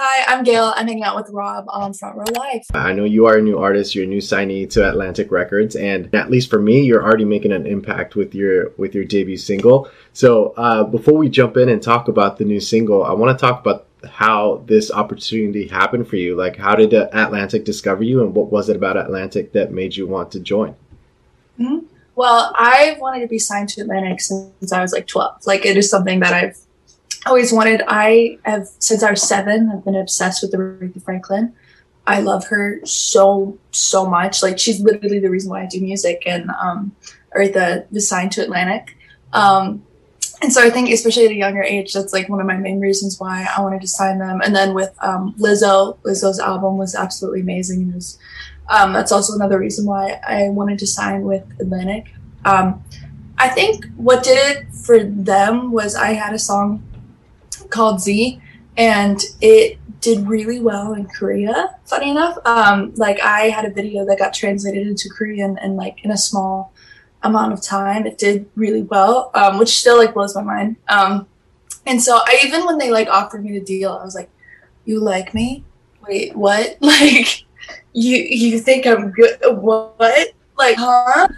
Hi, I'm Gayle. I'm hanging out with Rob on Front Row Live. I know you are a new artist. You're a new signee to Atlantic Records, and at least for me, you're already making an impact with your with your debut single. So uh, before we jump in and talk about the new single, I want to talk about how this opportunity happened for you. Like, how did Atlantic discover you, and what was it about Atlantic that made you want to join? Mm-hmm. Well, I wanted to be signed to Atlantic since I was like 12. Like, it is something that I've always wanted. I have since I was seven. I've been obsessed with Aretha Franklin. I love her so so much. Like she's literally the reason why I do music, and um, Aretha was signed to Atlantic. Um, and so I think, especially at a younger age, that's like one of my main reasons why I wanted to sign them. And then with um, Lizzo, Lizzo's album was absolutely amazing, and was, um, that's also another reason why I wanted to sign with Atlantic. Um, I think what did it for them was I had a song called Z, and it did really well in Korea. Funny enough, um, like I had a video that got translated into Korean, and like in a small amount of time, it did really well, um, which still like blows my mind. Um, and so I even when they like offered me the deal, I was like, "You like me? Wait, what? Like, you you think I'm good? What? Like, huh?"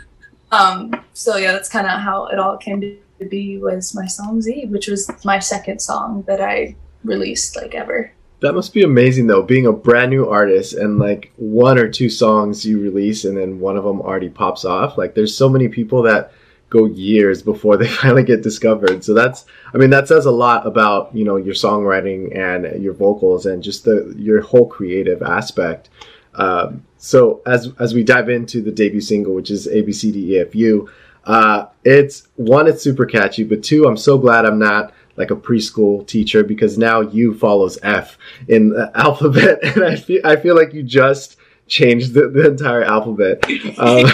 Um, so yeah, that's kind of how it all came to to be was my song Z, which was my second song that I released like ever. That must be amazing though, being a brand new artist and like one or two songs you release and then one of them already pops off. Like there's so many people that go years before they finally get discovered. So that's, I mean, that says a lot about, you know, your songwriting and your vocals and just the, your whole creative aspect. Um, so as, as we dive into the debut single, which is ABCDEFU, uh, it's one, it's super catchy, but two, I'm so glad I'm not like a preschool teacher because now U follows F in the alphabet, and I feel I feel like you just changed the, the entire alphabet. Um,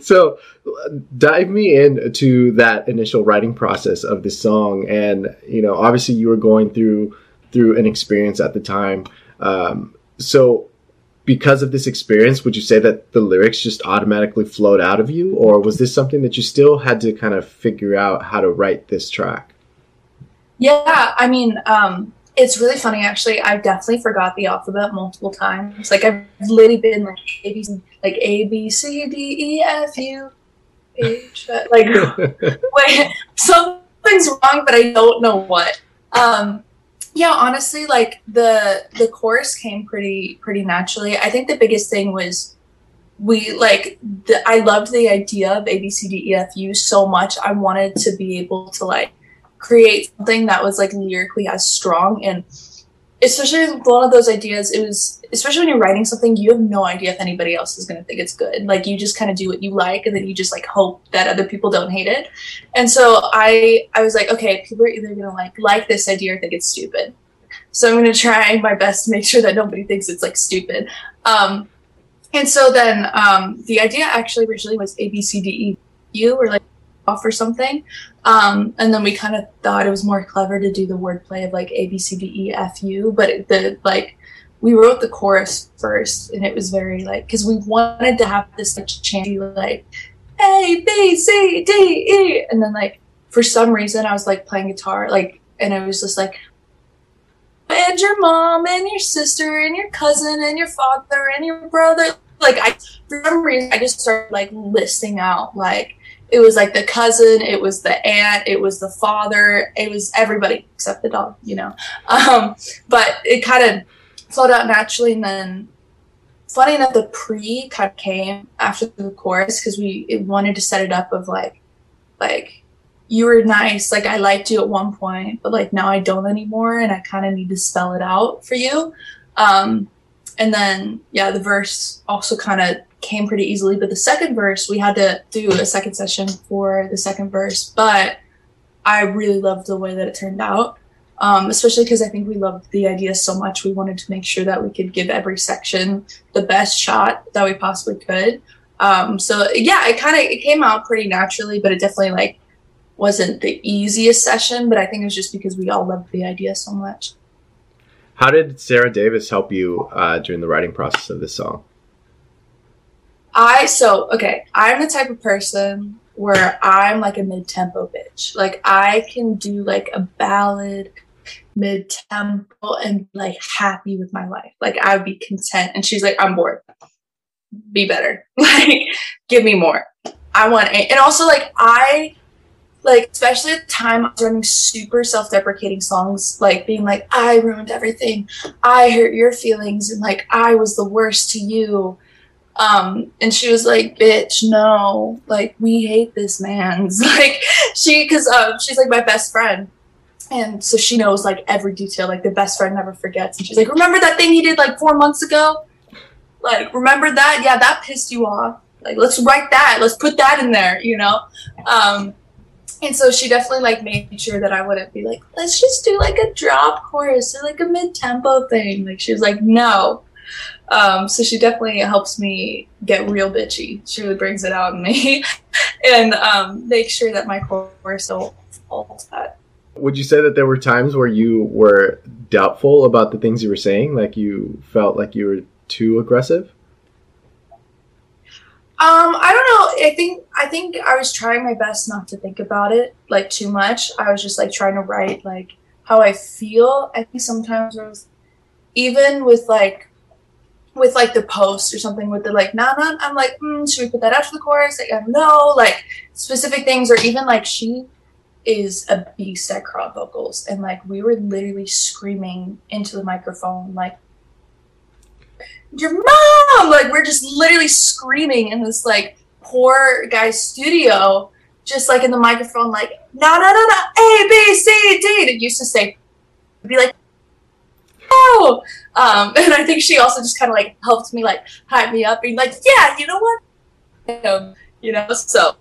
so dive me into that initial writing process of this song, and you know, obviously you were going through through an experience at the time. Um, so because of this experience, would you say that the lyrics just automatically flowed out of you, or was this something that you still had to kind of figure out how to write this track? Yeah, I mean, um, it's really funny actually. I definitely forgot the alphabet multiple times. Like I've literally been like A B C, like A B C D E F U H. Like wait, something's wrong, but I don't know what. Um, yeah honestly like the the chorus came pretty pretty naturally. I think the biggest thing was we like the, i loved the idea of abcdefu so much. I wanted to be able to like create something that was like lyrically as strong and especially with one of those ideas it was especially when you're writing something you have no idea if anybody else is going to think it's good. Like you just kind of do what you like and then you just like hope that other people don't hate it. And so i i was like okay people are either going to like like this idea or think it's stupid. So i'm going to try my best to make sure that nobody thinks it's like stupid. Um and so then um the idea actually originally was a b c d e u or like or something. Um, and then we kind of thought it was more clever to do the wordplay of like A B C D E F U, but the like we wrote the chorus first, and it was very like because we wanted to have this like chanty like A B C D E, and then like for some reason I was like playing guitar like, and it was just like. And your mom and your sister and your cousin and your father and your brother. Like I, for some reason, I just started like listing out like it was like the cousin, it was the aunt, it was the father, it was everybody except the dog, you know. Um, but it kind of flowed out naturally, and then funny enough, the pre kind of came after the chorus because we wanted to set it up of like, like you were nice, like I liked you at one point, but like now I don't anymore, and I kind of need to spell it out for you. Um, and then yeah, the verse also kind of came pretty easily. But the second verse, we had to do a second session for the second verse. But I really loved the way that it turned out, um, especially because I think we loved the idea so much. We wanted to make sure that we could give every section the best shot that we possibly could. Um, so yeah, it kind of it came out pretty naturally, but it definitely like wasn't the easiest session. But I think it was just because we all loved the idea so much. How did Sara Davis help you uh, during the writing process of this song? I so okay. I'm the type of person where I'm like a mid tempo bitch. Like I can do like a ballad mid tempo and like happy with my life. Like I would be content. And she's like, I'm bored. Be better. Like, give me more. I want it. And also like I like especially at the time I was running super self-deprecating songs, like being like, I ruined everything. I hurt your feelings and like I was the worst to you. Um, and she was like, bitch, no, like we hate this man's like she cause um she's like my best friend. And so she knows like every detail, like the best friend never forgets. And she's like, Remember that thing you did like four months ago? Like, remember that? Yeah, that pissed you off. Like, let's write that. Let's put that in there, you know? Um, and so she definitely like made sure that I wouldn't be like, let's just do like a drop chorus or like a mid tempo thing. Like she was like, no. Um, so she definitely helps me get real bitchy. She really brings it out in me and um, make sure that my chorus don't fall to that. Would you say that there were times where you were doubtful about the things you were saying? Like you felt like you were too aggressive? Um, I don't know. I think I think I was trying my best not to think about it like too much. I was just like trying to write like how I feel. I think sometimes I was even with like with like the post or something with the like nah nah I'm like mm, should we put that after the chorus? Like I don't know like specific things or even like she is a beast at crowd vocals and like we were literally screaming into the microphone like your mom like we're just literally screaming in this like poor guy's studio just like in the microphone like no no no no a b c d it used to say be like um and i think she also just kind of like helped me like hype me up being like yeah you know what? Um, you know? So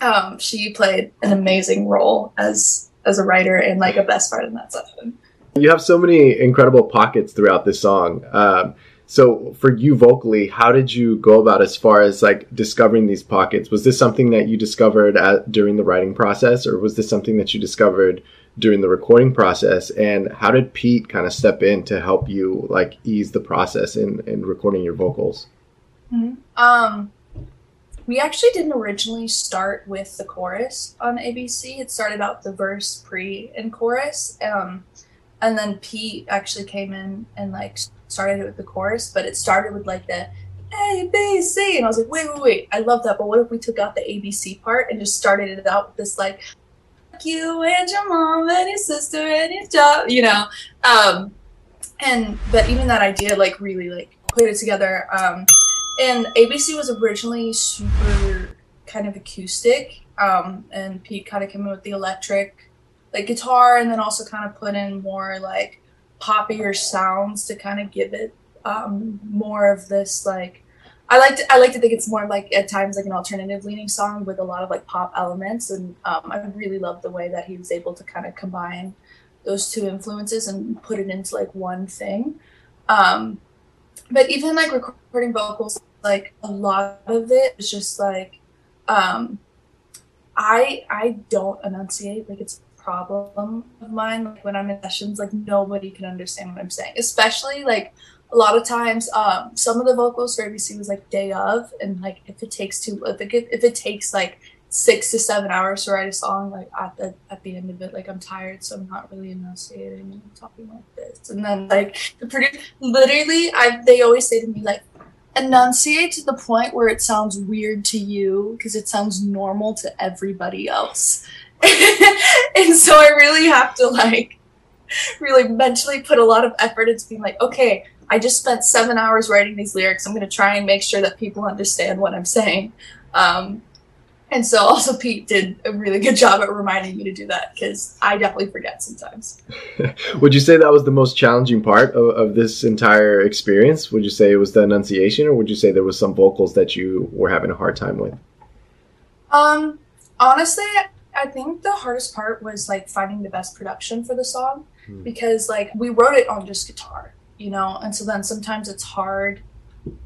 um she played an amazing role as as a writer and like a best part in that session. You have so many incredible pockets throughout this song. Um so for you vocally, how did you go about as far as like discovering these pockets? Was this something that you discovered at, during the writing process, or was this something that you discovered during the recording process? And how did Pete kind of step in to help you like ease the process in, in recording your vocals? Mm-hmm. Um, we actually didn't originally start with the chorus on ABC. It started out the verse pre and chorus. Um, and then Pete actually came in and like started it with the chorus, but it started with like the A B C, and I was like, wait, wait, wait, I love that, but what if we took out the A B C part and just started it out with this like you and your mom and your sister and your job, you know, um, and but even that idea like really like put it together. Um, and ABC was originally super kind of acoustic, um, and Pete kind of came in with the electric like guitar, and then also kind of put in more like poppier sounds to kind of give it um, more of this like I like to I like to think it's more like at times like an alternative leaning song with a lot of like pop elements and um, I really love the way that he was able to kind of combine those two influences and put it into like one thing. Um, but even like recording vocals, like a lot of it is just like um, I I don't enunciate like it's a problem of mine like when i'm in sessions like nobody can understand what i'm saying especially like a lot of times um some of the vocals for abc was like day of and like if it takes too if it, if it takes like six to seven hours to write a song like at the at the end of it like i'm tired so i'm not really enunciating and talking like this. And then like the producer literally i they always say to me like enunciate to the point where it sounds weird to you because it sounds normal to everybody else. And so I really have to like really mentally put a lot of effort into being like, okay, I just spent seven hours writing these lyrics. I'm going to try and make sure that people understand what I'm saying. Um, and so also Pete did a really good job at reminding me to do that because I definitely forget sometimes. would you say that was the most challenging part of, of, this entire experience? Would you say it was the enunciation or would you say there was some vocals that you were having a hard time with? Um, honestly, I think the hardest part was like finding the best production for the song hmm. because like we wrote it on just guitar, you know, and so then sometimes it's hard.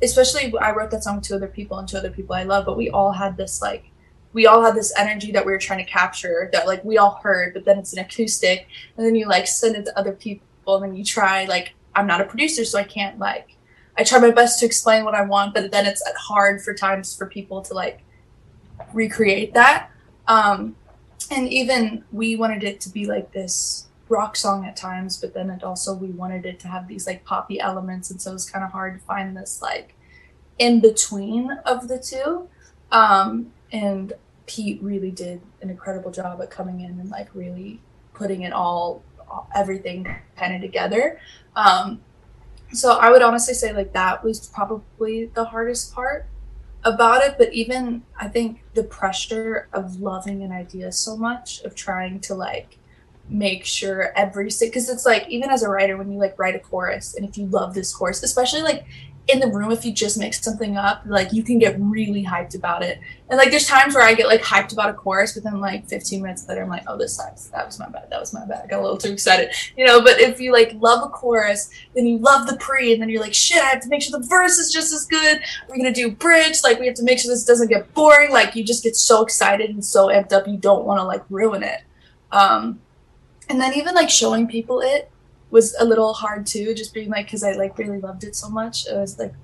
Especially, I wrote that song to other people and to other people I love, but we all had this like, we all had this energy that we were trying to capture that like we all heard, but then it's an acoustic, and then you like send it to other people, and then you try like I'm not a producer, so I can't like I try my best to explain what I want, but then it's hard for times for people to like recreate that. Um, and even we wanted it to be like this rock song at times, but then it also we wanted it to have these like poppy elements, and so it was kind of hard to find this like in between of the two. Um, and Pete really did an incredible job at coming in and like really putting it all, everything kind of together. Um, so I would honestly say like that was probably the hardest part about it. But even I think the pressure of loving an idea so much, of trying to like make sure every because it's like even as a writer when you like write a chorus and if you love this chorus especially like in the room if you just make something up like you can get really hyped about it. And like there's times where i get like hyped about a chorus but then like 15 minutes later i'm like oh this sucks. That was my bad. That was my bad. I got a little too excited. You know but if you like love a chorus then you love the pre and then you're like shit i have to make sure the verse is just as good. We're gonna do bridge? Like we have to make sure this doesn't get boring. Like you just get so excited and so amped up you don't want to like ruin it. Um and then even like showing people it was a little hard too, just being like, because I like really loved it so much. I was like,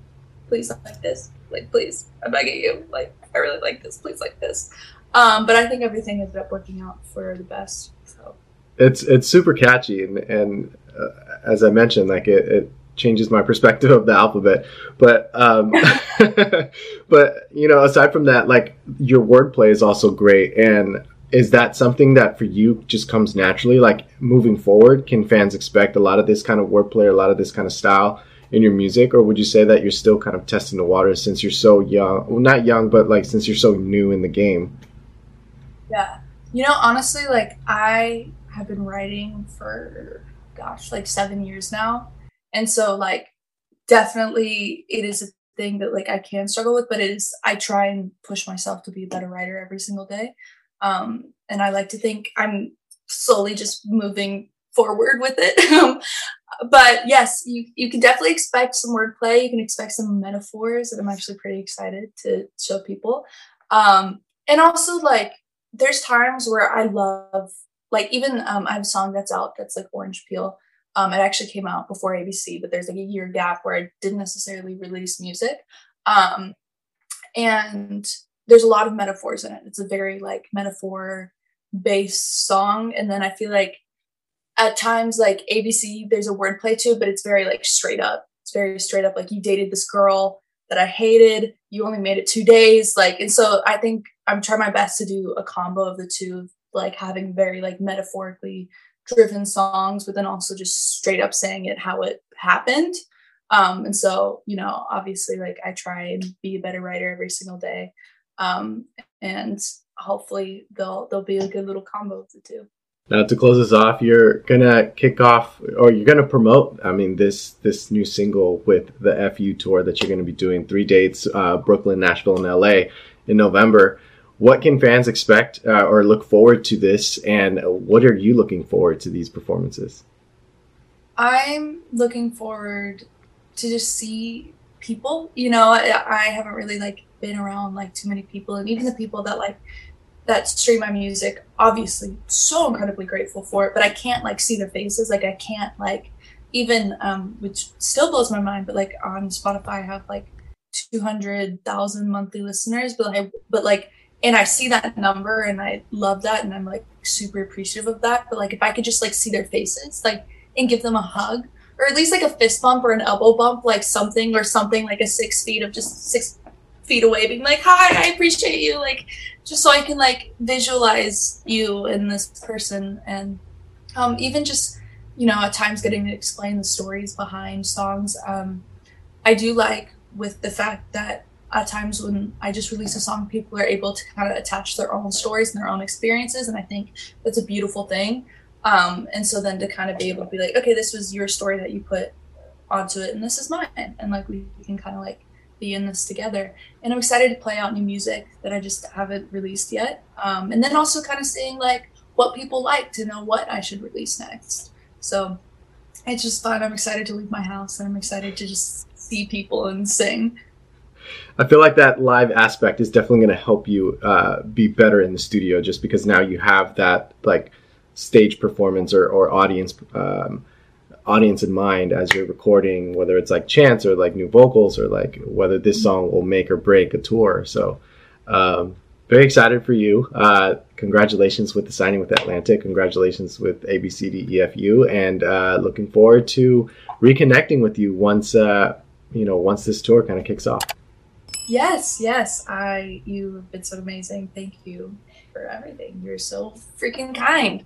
please like this, like please, I'm begging you, like I really like this, please like this. Um, but I think everything ended up working out for the best. So it's it's super catchy, and and uh, as I mentioned, like it, it changes my perspective of the alphabet. But um, but you know, aside from that, like your wordplay is also great, and is that something that for you just comes naturally? Like moving forward can fans expect a lot of this kind of wordplay a lot of this kind of style in your music? Or would you say that you're still kind of testing the waters since you're so young? Well not young but like since you're so new in the game. Yeah. You know honestly like i have been writing for gosh like seven years now. And so like definitely it is a thing that like i can struggle with but it is i try and push myself to be a better writer every single day um, and I like to think I'm slowly just moving forward with it. Um, but yes, you, you can definitely expect some wordplay. You can expect some metaphors that I'm actually pretty excited to show people. Um, and also, like, there's times where I love, like, even um, I have a song that's out that's like Orange Peel. Um, it actually came out before ABC, but there's like a year gap where I didn't necessarily release music. Um, and there's a lot of metaphors in it. It's a very like metaphor based song. And then I feel like at times like ABC, there's a wordplay to it, but it's very like straight up. It's very straight up. Like you dated this girl that I hated. You only made it two days. Like, and so I think I'm trying my best to do a combo of the two, like having very like metaphorically driven songs, but then also just straight up saying it how it happened. Um, and so, you know, obviously like I try and be a better writer every single day um, and hopefully they'll they'll be a good little combo of the two. Now to close us off, you're gonna kick off or you're gonna promote. I mean this this new single with the FU tour that you're gonna be doing three dates: uh, Brooklyn, Nashville, and LA in November. What can fans expect uh, or look forward to this, and what are you looking forward to these performances? I'm looking forward to just see people. You know, I, I haven't really like been around like too many people and even the people that like that stream my music obviously so incredibly grateful for it but i can't like see their faces like i can't like even um which still blows my mind but like on spotify i have like 200,000 monthly listeners but like but like and I see that number and I love that and I'm like super appreciative of that but like if I could just like see their faces like and give them a hug or at least like a fist bump or an elbow bump like something or something like a six feet of just six feet away being like hi i appreciate you like just so i can like visualize you and this person. And um, even just you know at times getting to explain the stories behind songs. Um, i do like with the fact that at times when i just release a song people are able to kind of attach their own stories and their own experiences and i think that's a beautiful thing. Um, and so then to kind of be able to be like okay this was your story that you put onto it and this is mine. And like we can kind of like be in this together. And I'm excited to play out new music that I just haven't released yet. Um, and then also kind of seeing like what people like to know what I should release next. So it's just fun. I'm excited to leave my house and I'm excited to just see people and sing. I feel like that live aspect is definitely going to help you uh, be better in the studio just because now you have that like stage performance or, or audience um, audience in mind as you're recording, whether it's like chants or like new vocals or like whether this mm-hmm. song will make or break a tour. So, um, very excited for you. Uh, congratulations with the signing with Atlantic. Congratulations with ABCDEFU, and uh, looking forward to reconnecting with you once uh, you know once this tour kind of kicks off. Yes, yes. I you have been so amazing. Thank you for everything. You're so freaking kind.